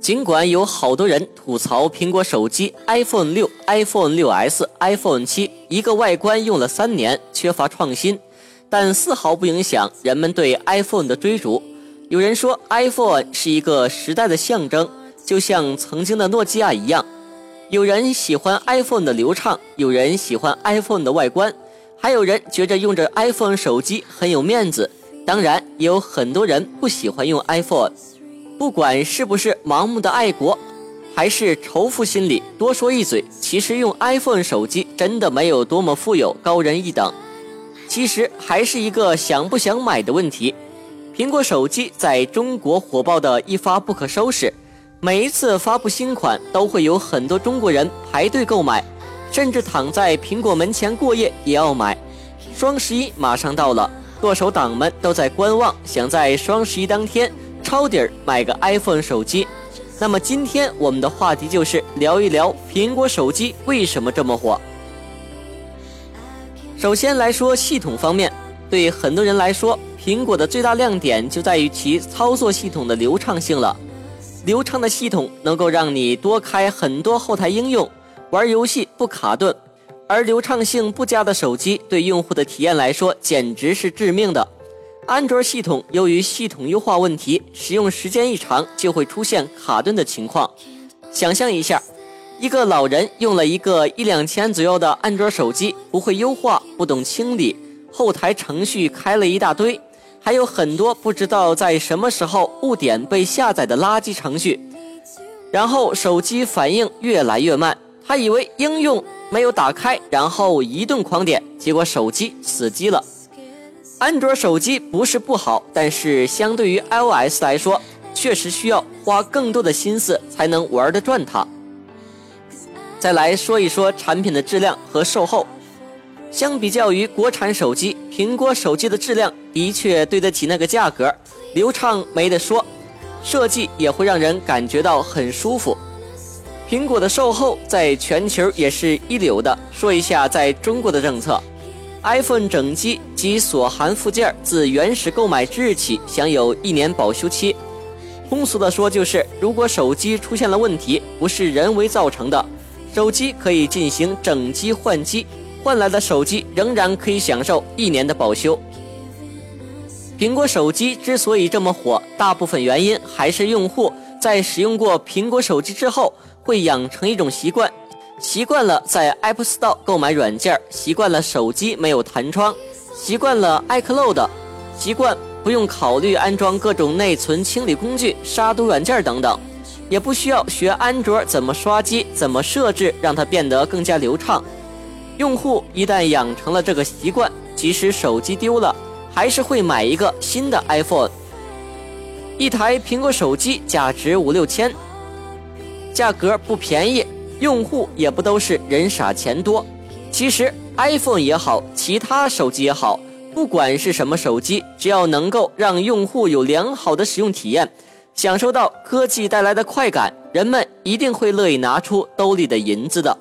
尽管有好多人吐槽苹果手机 iPhone 六、iPhone 六 S、iPhone 七一个外观用了三年，缺乏创新，但丝毫不影响人们对 iPhone 的追逐。有人说 iPhone 是一个时代的象征，就像曾经的诺基亚一样。有人喜欢 iPhone 的流畅，有人喜欢 iPhone 的外观，还有人觉着用着 iPhone 手机很有面子。当然，也有很多人不喜欢用 iPhone。不管是不是盲目的爱国，还是仇富心理，多说一嘴，其实用 iPhone 手机真的没有多么富有、高人一等。其实还是一个想不想买的问题。苹果手机在中国火爆的一发不可收拾，每一次发布新款都会有很多中国人排队购买，甚至躺在苹果门前过夜也要买。双十一马上到了，剁手党们都在观望，想在双十一当天。抄底儿买个 iPhone 手机，那么今天我们的话题就是聊一聊苹果手机为什么这么火。首先来说系统方面，对很多人来说，苹果的最大亮点就在于其操作系统的流畅性了。流畅的系统能够让你多开很多后台应用，玩游戏不卡顿，而流畅性不佳的手机对用户的体验来说简直是致命的。安卓系统由于系统优化问题，使用时间一长就会出现卡顿的情况。想象一下，一个老人用了一个一两千左右的安卓手机，不会优化，不懂清理，后台程序开了一大堆，还有很多不知道在什么时候误点被下载的垃圾程序。然后手机反应越来越慢，他以为应用没有打开，然后一顿狂点，结果手机死机了。安卓手机不是不好，但是相对于 iOS 来说，确实需要花更多的心思才能玩得转它。再来说一说产品的质量和售后，相比较于国产手机，苹果手机的质量的确对得起那个价格，流畅没得说，设计也会让人感觉到很舒服。苹果的售后在全球也是一流的。说一下在中国的政策。iPhone 整机及所含附件自原始购买之日起享有一年保修期。通俗的说，就是如果手机出现了问题，不是人为造成的，手机可以进行整机换机，换来的手机仍然可以享受一年的保修。苹果手机之所以这么火，大部分原因还是用户在使用过苹果手机之后，会养成一种习惯。习惯了在 App Store 购买软件，习惯了手机没有弹窗，习惯了 iCloud，习惯不用考虑安装各种内存清理工具、杀毒软件等等，也不需要学安卓怎么刷机、怎么设置，让它变得更加流畅。用户一旦养成了这个习惯，即使手机丢了，还是会买一个新的 iPhone。一台苹果手机价值五六千，价格不便宜。用户也不都是人傻钱多，其实 iPhone 也好，其他手机也好，不管是什么手机，只要能够让用户有良好的使用体验，享受到科技带来的快感，人们一定会乐意拿出兜里的银子的。